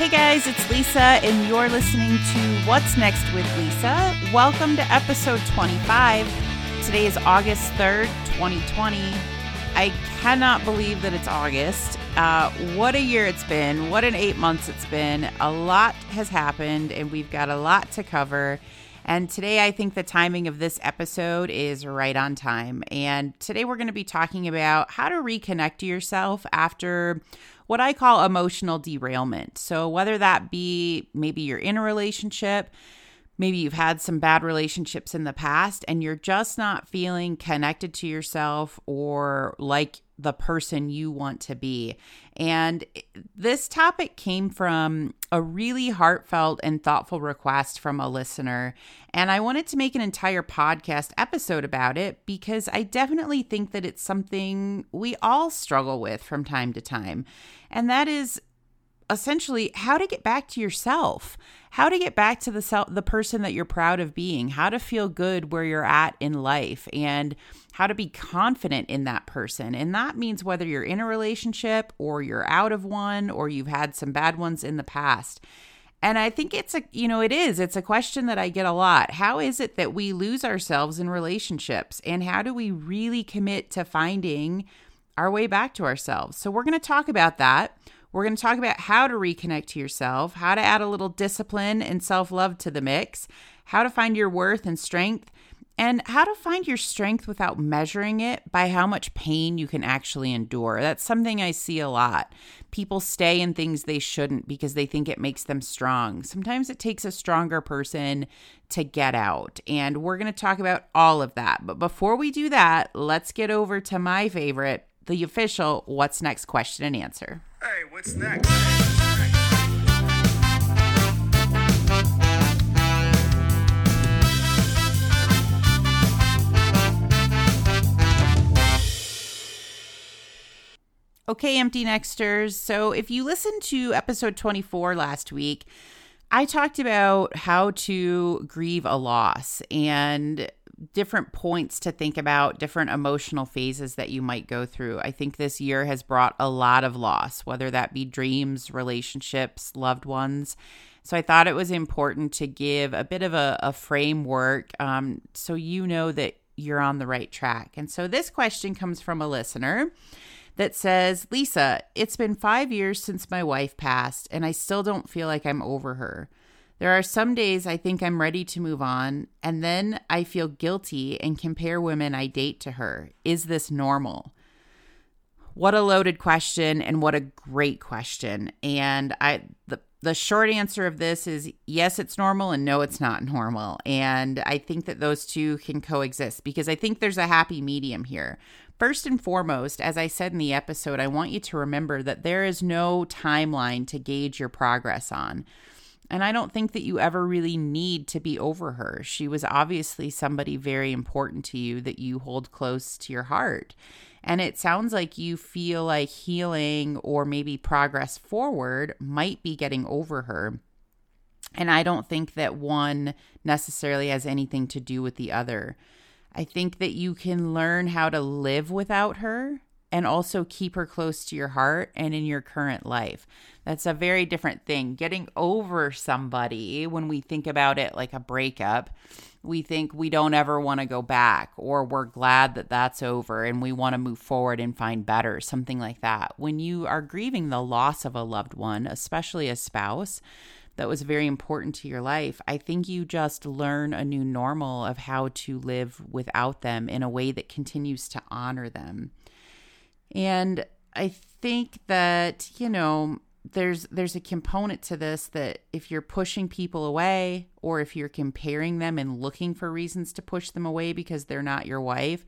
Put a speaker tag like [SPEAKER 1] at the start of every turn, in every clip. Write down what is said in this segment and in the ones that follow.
[SPEAKER 1] Hey guys, it's Lisa, and you're listening to What's Next with Lisa. Welcome to episode 25. Today is August 3rd, 2020. I cannot believe that it's August. Uh, what a year it's been. What an eight months it's been. A lot has happened, and we've got a lot to cover. And today, I think the timing of this episode is right on time. And today, we're going to be talking about how to reconnect to yourself after what I call emotional derailment. So, whether that be maybe you're in a relationship, maybe you've had some bad relationships in the past, and you're just not feeling connected to yourself or like the person you want to be. And this topic came from a really heartfelt and thoughtful request from a listener. And I wanted to make an entire podcast episode about it because I definitely think that it's something we all struggle with from time to time. And that is essentially how to get back to yourself, how to get back to the self, the person that you're proud of being, how to feel good where you're at in life, and how to be confident in that person. And that means whether you're in a relationship or you're out of one or you've had some bad ones in the past. And I think it's a, you know, it is. It's a question that I get a lot. How is it that we lose ourselves in relationships? And how do we really commit to finding our way back to ourselves? So we're going to talk about that. We're going to talk about how to reconnect to yourself, how to add a little discipline and self love to the mix, how to find your worth and strength, and how to find your strength without measuring it by how much pain you can actually endure. That's something I see a lot. People stay in things they shouldn't because they think it makes them strong. Sometimes it takes a stronger person to get out. And we're going to talk about all of that. But before we do that, let's get over to my favorite, the official What's Next question and answer.
[SPEAKER 2] Hey, what's next?
[SPEAKER 1] Okay, empty nexters. So, if you listened to episode 24 last week, I talked about how to grieve a loss and different points to think about, different emotional phases that you might go through. I think this year has brought a lot of loss, whether that be dreams, relationships, loved ones. So I thought it was important to give a bit of a, a framework um, so you know that you're on the right track. And so this question comes from a listener that says, Lisa, it's been five years since my wife passed, and I still don't feel like I'm over her. There are some days I think I'm ready to move on, and then I feel guilty and compare women I date to her. Is this normal? What a loaded question and what a great question. And I the the short answer of this is yes, it's normal and no, it's not normal. And I think that those two can coexist because I think there's a happy medium here. First and foremost, as I said in the episode, I want you to remember that there is no timeline to gauge your progress on. And I don't think that you ever really need to be over her. She was obviously somebody very important to you that you hold close to your heart. And it sounds like you feel like healing or maybe progress forward might be getting over her. And I don't think that one necessarily has anything to do with the other. I think that you can learn how to live without her and also keep her close to your heart and in your current life. That's a very different thing. Getting over somebody, when we think about it like a breakup, we think we don't ever want to go back or we're glad that that's over and we want to move forward and find better, something like that. When you are grieving the loss of a loved one, especially a spouse, that was very important to your life, I think you just learn a new normal of how to live without them in a way that continues to honor them. And I think that, you know, there's there's a component to this that if you're pushing people away or if you're comparing them and looking for reasons to push them away because they're not your wife,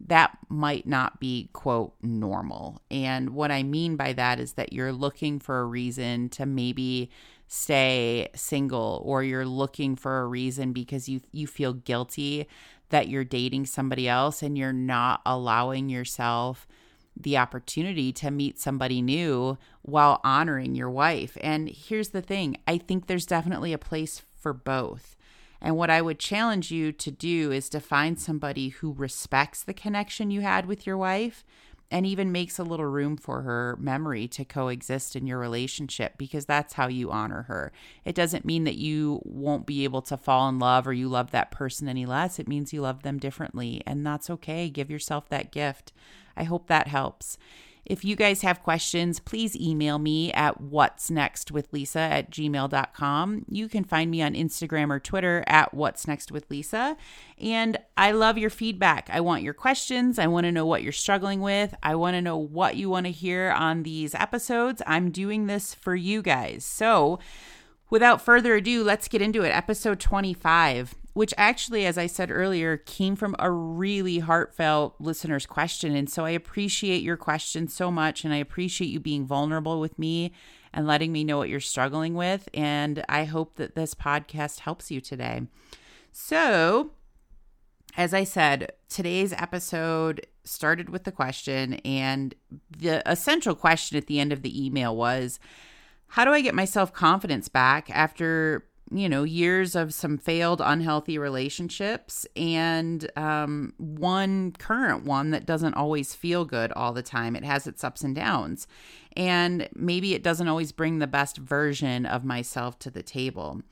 [SPEAKER 1] that might not be quote normal. And what I mean by that is that you're looking for a reason to maybe stay single or you're looking for a reason because you you feel guilty that you're dating somebody else and you're not allowing yourself the opportunity to meet somebody new while honoring your wife. And here's the thing I think there's definitely a place for both. And what I would challenge you to do is to find somebody who respects the connection you had with your wife and even makes a little room for her memory to coexist in your relationship because that's how you honor her. It doesn't mean that you won't be able to fall in love or you love that person any less. It means you love them differently, and that's okay. Give yourself that gift. I hope that helps. If you guys have questions, please email me at what's next with Lisa at gmail.com. You can find me on Instagram or Twitter at what's next with Lisa. And I love your feedback. I want your questions. I want to know what you're struggling with. I want to know what you want to hear on these episodes. I'm doing this for you guys. So, without further ado, let's get into it. Episode 25 which actually, as I said earlier, came from a really heartfelt listener's question. And so I appreciate your question so much. And I appreciate you being vulnerable with me and letting me know what you're struggling with. And I hope that this podcast helps you today. So, as I said, today's episode started with the question, and the essential question at the end of the email was How do I get my self confidence back after you know, years of some failed unhealthy relationships and um, one current one that doesn't always feel good all the time. It has its ups and downs. And maybe it doesn't always bring the best version of myself to the table.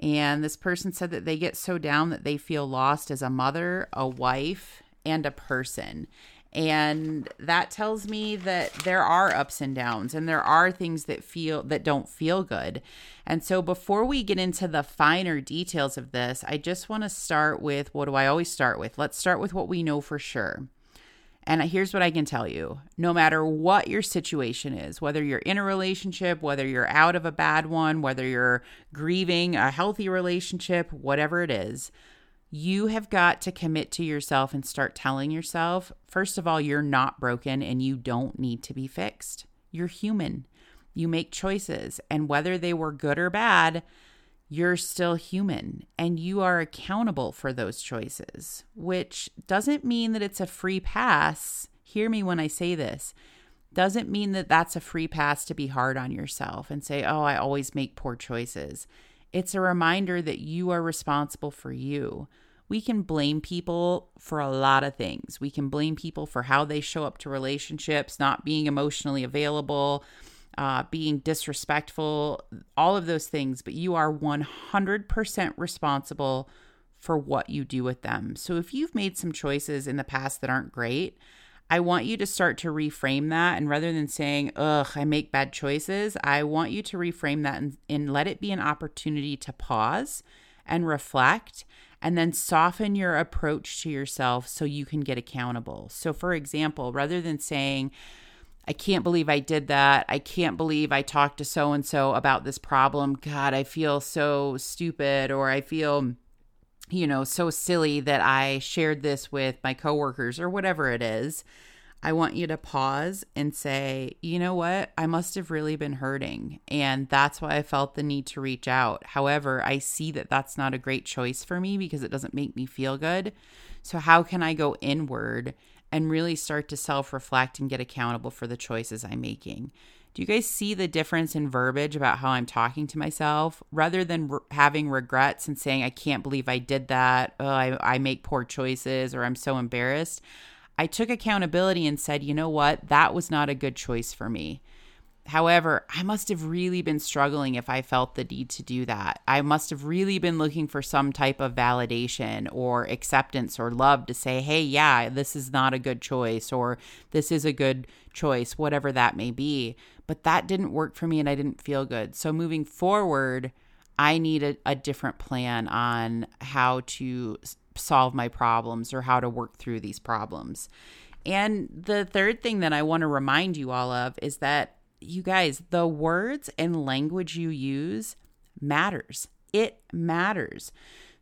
[SPEAKER 1] And this person said that they get so down that they feel lost as a mother, a wife, and a person. And that tells me that there are ups and downs and there are things that feel that don't feel good. And so before we get into the finer details of this, I just want to start with what do I always start with? Let's start with what we know for sure. And here's what I can tell you no matter what your situation is, whether you're in a relationship, whether you're out of a bad one, whether you're grieving a healthy relationship, whatever it is, you have got to commit to yourself and start telling yourself, first of all, you're not broken and you don't need to be fixed. You're human. You make choices, and whether they were good or bad, you're still human and you are accountable for those choices, which doesn't mean that it's a free pass. Hear me when I say this. Doesn't mean that that's a free pass to be hard on yourself and say, oh, I always make poor choices. It's a reminder that you are responsible for you. We can blame people for a lot of things. We can blame people for how they show up to relationships, not being emotionally available, uh, being disrespectful, all of those things. But you are 100% responsible for what you do with them. So if you've made some choices in the past that aren't great, I want you to start to reframe that. And rather than saying, ugh, I make bad choices, I want you to reframe that and, and let it be an opportunity to pause and reflect and then soften your approach to yourself so you can get accountable. So, for example, rather than saying, I can't believe I did that. I can't believe I talked to so and so about this problem. God, I feel so stupid, or I feel you know, so silly that I shared this with my coworkers or whatever it is. I want you to pause and say, you know what? I must have really been hurting. And that's why I felt the need to reach out. However, I see that that's not a great choice for me because it doesn't make me feel good. So, how can I go inward and really start to self reflect and get accountable for the choices I'm making? Do you guys see the difference in verbiage about how I'm talking to myself? Rather than re- having regrets and saying, I can't believe I did that, oh, I, I make poor choices, or I'm so embarrassed, I took accountability and said, you know what? That was not a good choice for me. However, I must have really been struggling if I felt the need to do that. I must have really been looking for some type of validation or acceptance or love to say, hey, yeah, this is not a good choice or this is a good choice, whatever that may be. But that didn't work for me and I didn't feel good. So moving forward, I need a, a different plan on how to solve my problems or how to work through these problems. And the third thing that I want to remind you all of is that you guys, the words and language you use matters. It matters.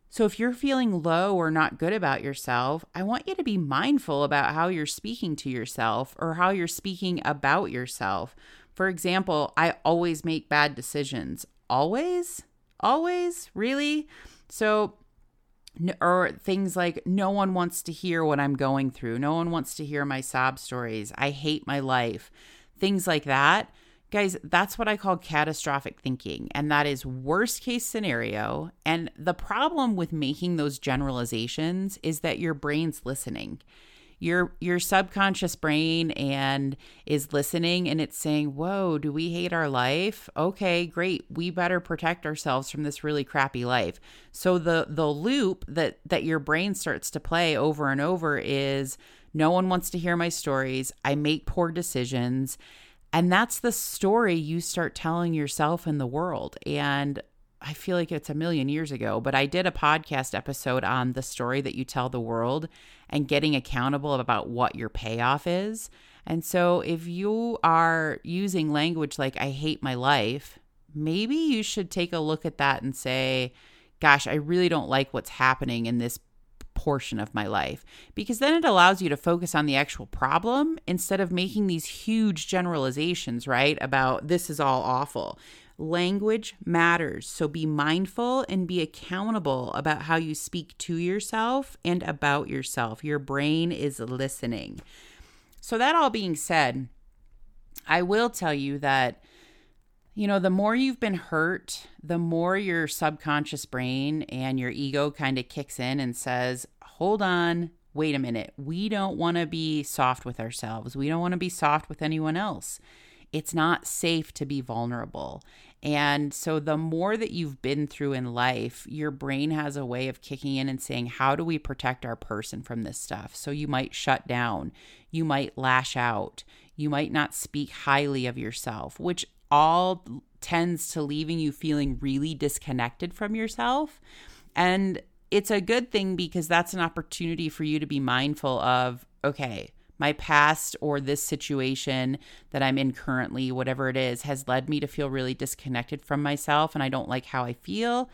[SPEAKER 1] So if you're feeling low or not good about yourself, I want you to be mindful about how you're speaking to yourself or how you're speaking about yourself. For example, I always make bad decisions. Always? Always? Really? So or things like no one wants to hear what I'm going through. No one wants to hear my sob stories. I hate my life things like that. Guys, that's what I call catastrophic thinking. And that is worst case scenario. And the problem with making those generalizations is that your brain's listening. your your subconscious brain and is listening and it's saying, "Whoa, do we hate our life? Okay, great. We better protect ourselves from this really crappy life." So the the loop that that your brain starts to play over and over is no one wants to hear my stories. I make poor decisions. And that's the story you start telling yourself in the world. And I feel like it's a million years ago, but I did a podcast episode on the story that you tell the world and getting accountable about what your payoff is. And so if you are using language like, I hate my life, maybe you should take a look at that and say, gosh, I really don't like what's happening in this portion of my life because then it allows you to focus on the actual problem instead of making these huge generalizations, right? About this is all awful. Language matters. So be mindful and be accountable about how you speak to yourself and about yourself. Your brain is listening. So, that all being said, I will tell you that, you know, the more you've been hurt, the more your subconscious brain and your ego kind of kicks in and says, hold on, wait a minute. We don't want to be soft with ourselves. We don't want to be soft with anyone else. It's not safe to be vulnerable. And so, the more that you've been through in life, your brain has a way of kicking in and saying, How do we protect our person from this stuff? So, you might shut down, you might lash out, you might not speak highly of yourself, which all tends to leaving you feeling really disconnected from yourself. And it's a good thing because that's an opportunity for you to be mindful of, okay, my past or this situation that I'm in currently, whatever it is, has led me to feel really disconnected from myself. And I don't like how I feel.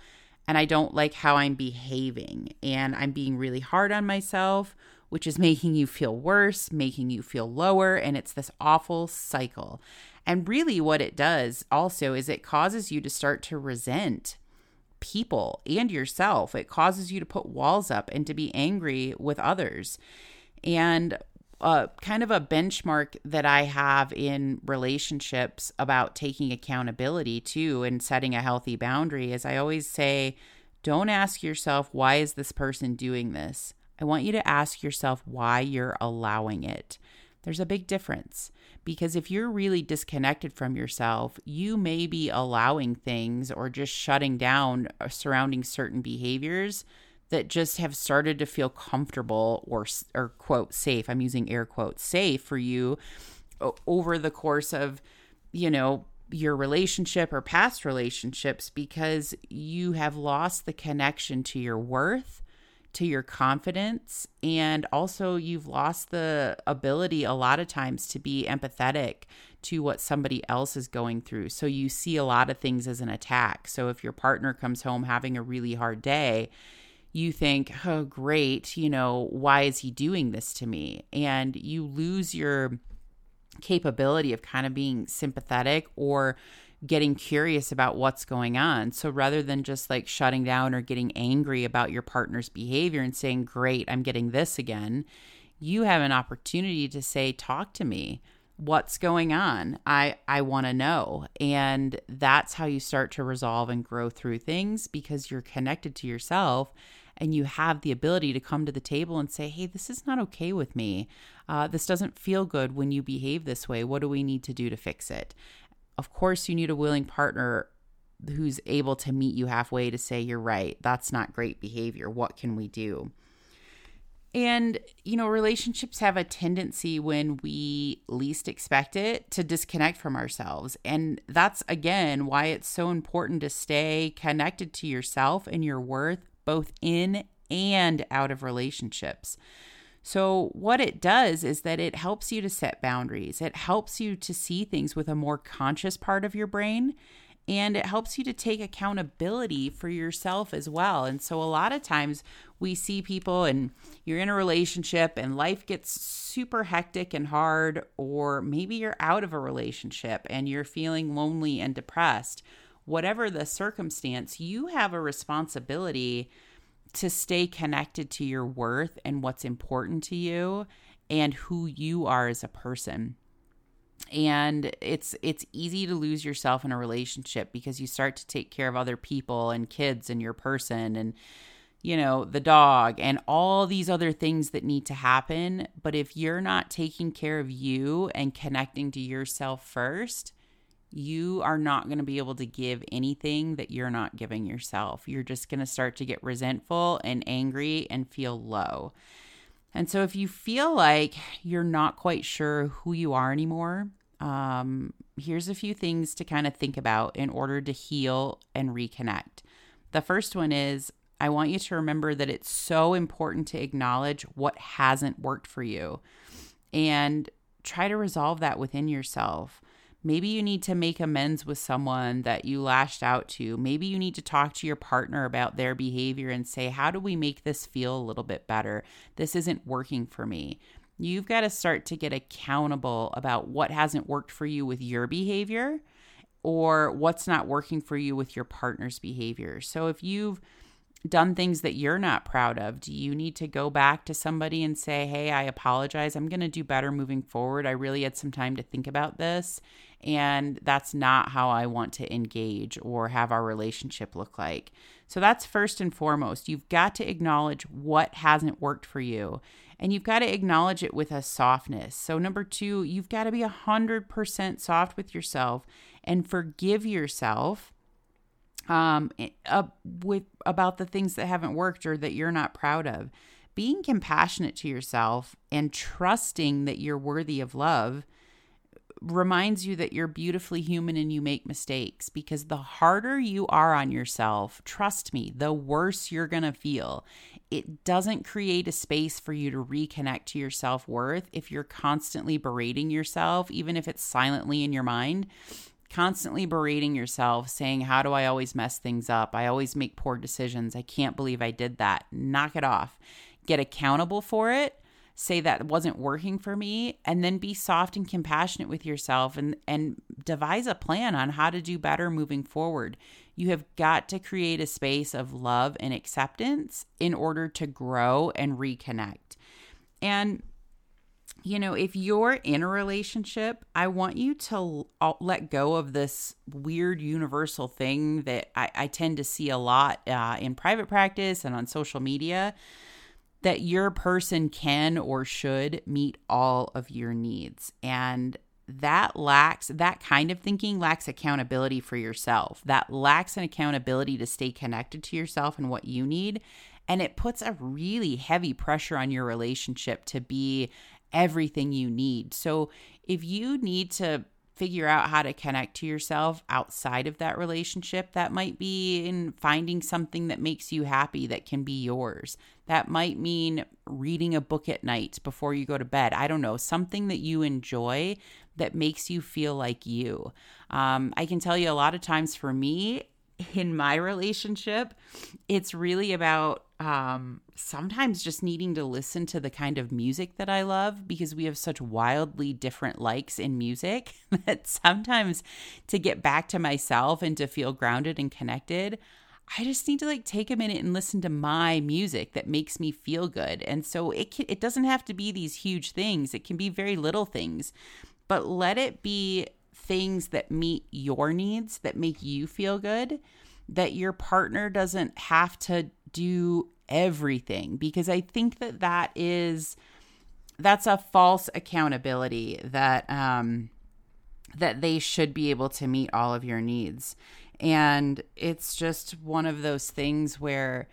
[SPEAKER 1] And I don't like how I'm behaving. And I'm being really hard on myself, which is making you feel worse, making you feel lower. And it's this awful cycle. And really, what it does also is it causes you to start to resent people and yourself. It causes you to put walls up and to be angry with others. And uh, kind of a benchmark that I have in relationships about taking accountability too and setting a healthy boundary is I always say, don't ask yourself, why is this person doing this? I want you to ask yourself why you're allowing it. There's a big difference because if you're really disconnected from yourself, you may be allowing things or just shutting down uh, surrounding certain behaviors that just have started to feel comfortable or or quote safe i'm using air quotes safe for you over the course of you know your relationship or past relationships because you have lost the connection to your worth to your confidence and also you've lost the ability a lot of times to be empathetic to what somebody else is going through so you see a lot of things as an attack so if your partner comes home having a really hard day you think, oh, great, you know, why is he doing this to me? And you lose your capability of kind of being sympathetic or getting curious about what's going on. So rather than just like shutting down or getting angry about your partner's behavior and saying, great, I'm getting this again, you have an opportunity to say, talk to me. What's going on? I I want to know. And that's how you start to resolve and grow through things because you're connected to yourself and you have the ability to come to the table and say, hey, this is not okay with me. Uh, this doesn't feel good when you behave this way. What do we need to do to fix it? Of course, you need a willing partner who's able to meet you halfway to say, you're right, that's not great behavior. What can we do? And, you know, relationships have a tendency when we least expect it to disconnect from ourselves. And that's, again, why it's so important to stay connected to yourself and your worth both in and out of relationships. So, what it does is that it helps you to set boundaries. It helps you to see things with a more conscious part of your brain. And it helps you to take accountability for yourself as well. And so, a lot of times we see people and you're in a relationship and life gets super hectic and hard, or maybe you're out of a relationship and you're feeling lonely and depressed whatever the circumstance, you have a responsibility to stay connected to your worth and what's important to you and who you are as a person. And it's it's easy to lose yourself in a relationship because you start to take care of other people and kids and your person and you know, the dog and all these other things that need to happen. But if you're not taking care of you and connecting to yourself first, you are not going to be able to give anything that you're not giving yourself. You're just going to start to get resentful and angry and feel low. And so, if you feel like you're not quite sure who you are anymore, um, here's a few things to kind of think about in order to heal and reconnect. The first one is I want you to remember that it's so important to acknowledge what hasn't worked for you and try to resolve that within yourself. Maybe you need to make amends with someone that you lashed out to. Maybe you need to talk to your partner about their behavior and say, How do we make this feel a little bit better? This isn't working for me. You've got to start to get accountable about what hasn't worked for you with your behavior or what's not working for you with your partner's behavior. So if you've done things that you're not proud of? Do you need to go back to somebody and say, Hey, I apologize. I'm going to do better moving forward. I really had some time to think about this. And that's not how I want to engage or have our relationship look like. So that's first and foremost. You've got to acknowledge what hasn't worked for you. And you've got to acknowledge it with a softness. So, number two, you've got to be 100% soft with yourself and forgive yourself um, uh, with about the things that haven't worked or that you're not proud of. Being compassionate to yourself and trusting that you're worthy of love reminds you that you're beautifully human and you make mistakes because the harder you are on yourself, trust me, the worse you're going to feel. It doesn't create a space for you to reconnect to your self worth if you're constantly berating yourself, even if it's silently in your mind constantly berating yourself, saying, How do I always mess things up? I always make poor decisions. I can't believe I did that. Knock it off. Get accountable for it. Say that wasn't working for me, and then be soft and compassionate with yourself and, and devise a plan on how to do better moving forward. You have got to create a space of love and acceptance in order to grow and reconnect. And you know, if you're in a relationship, I want you to let go of this weird universal thing that I, I tend to see a lot uh, in private practice and on social media that your person can or should meet all of your needs. And that lacks, that kind of thinking lacks accountability for yourself. That lacks an accountability to stay connected to yourself and what you need. And it puts a really heavy pressure on your relationship to be everything you need. So if you need to figure out how to connect to yourself outside of that relationship. That might be in finding something that makes you happy that can be yours. That might mean reading a book at night before you go to bed. I don't know, something that you enjoy that makes you feel like you. Um, I can tell you a lot of times for me, in my relationship, it's really about um, sometimes just needing to listen to the kind of music that I love because we have such wildly different likes in music that sometimes to get back to myself and to feel grounded and connected, I just need to like take a minute and listen to my music that makes me feel good. And so it can, it doesn't have to be these huge things. It can be very little things. But let it be things that meet your needs, that make you feel good, that your partner doesn't have to do everything because I think that that is that's a false accountability that um that they should be able to meet all of your needs. And it's just one of those things where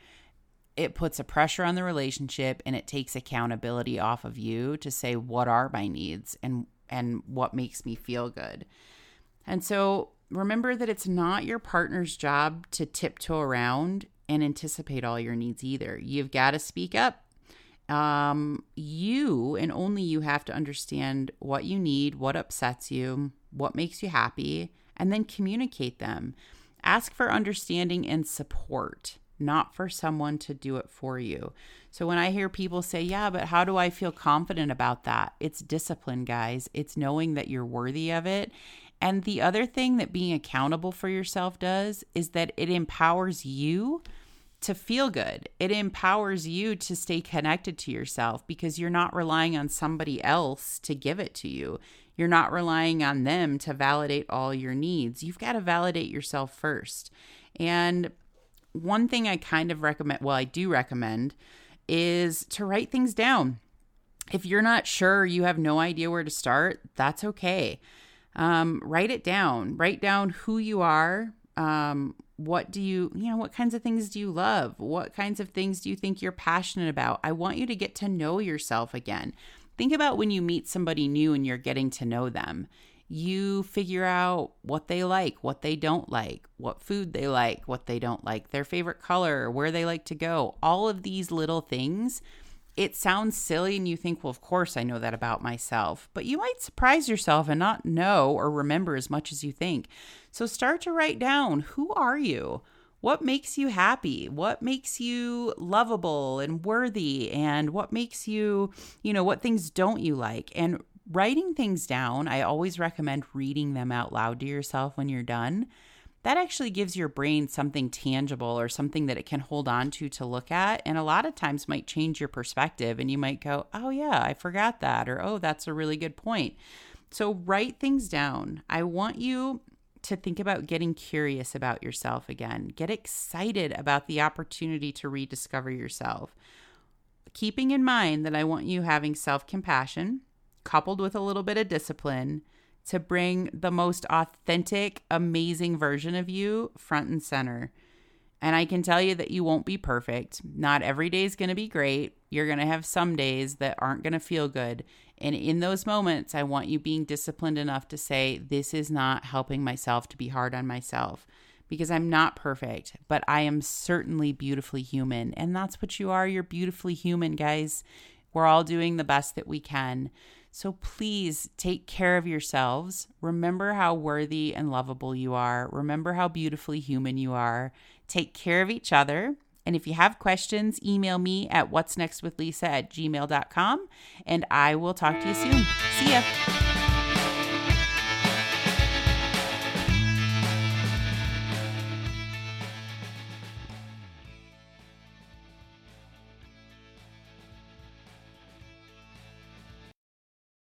[SPEAKER 1] it puts a pressure on the relationship and it takes accountability off of you to say what are my needs and and what makes me feel good. And so remember that it's not your partner's job to tiptoe around and anticipate all your needs either. You've got to speak up. Um, you and only you have to understand what you need, what upsets you, what makes you happy, and then communicate them. Ask for understanding and support, not for someone to do it for you. So when I hear people say, Yeah, but how do I feel confident about that? It's discipline, guys. It's knowing that you're worthy of it. And the other thing that being accountable for yourself does is that it empowers you to feel good. It empowers you to stay connected to yourself because you're not relying on somebody else to give it to you. You're not relying on them to validate all your needs. You've got to validate yourself first. And one thing I kind of recommend, well, I do recommend, is to write things down. If you're not sure, you have no idea where to start, that's okay. Um, write it down. Write down who you are. Um, what do you, you know, what kinds of things do you love? What kinds of things do you think you're passionate about? I want you to get to know yourself again. Think about when you meet somebody new and you're getting to know them you figure out what they like, what they don't like, what food they like, what they don't like, their favorite color, where they like to go. All of these little things. It sounds silly, and you think, well, of course I know that about myself. But you might surprise yourself and not know or remember as much as you think. So start to write down who are you? What makes you happy? What makes you lovable and worthy? And what makes you, you know, what things don't you like? And writing things down, I always recommend reading them out loud to yourself when you're done. That actually gives your brain something tangible or something that it can hold on to to look at. And a lot of times might change your perspective. And you might go, oh, yeah, I forgot that. Or, oh, that's a really good point. So write things down. I want you to think about getting curious about yourself again. Get excited about the opportunity to rediscover yourself. Keeping in mind that I want you having self compassion, coupled with a little bit of discipline to bring the most authentic, amazing version of you front and center. And I can tell you that you won't be perfect. Not every day is going to be great. You're going to have some days that aren't going to feel good. And in those moments, I want you being disciplined enough to say, This is not helping myself to be hard on myself because I'm not perfect, but I am certainly beautifully human. And that's what you are. You're beautifully human, guys. We're all doing the best that we can. So please take care of yourselves. Remember how worthy and lovable you are. Remember how beautifully human you are. Take care of each other. And if you have questions, email me at what's next with Lisa at gmail.com and I will talk to you soon. See ya.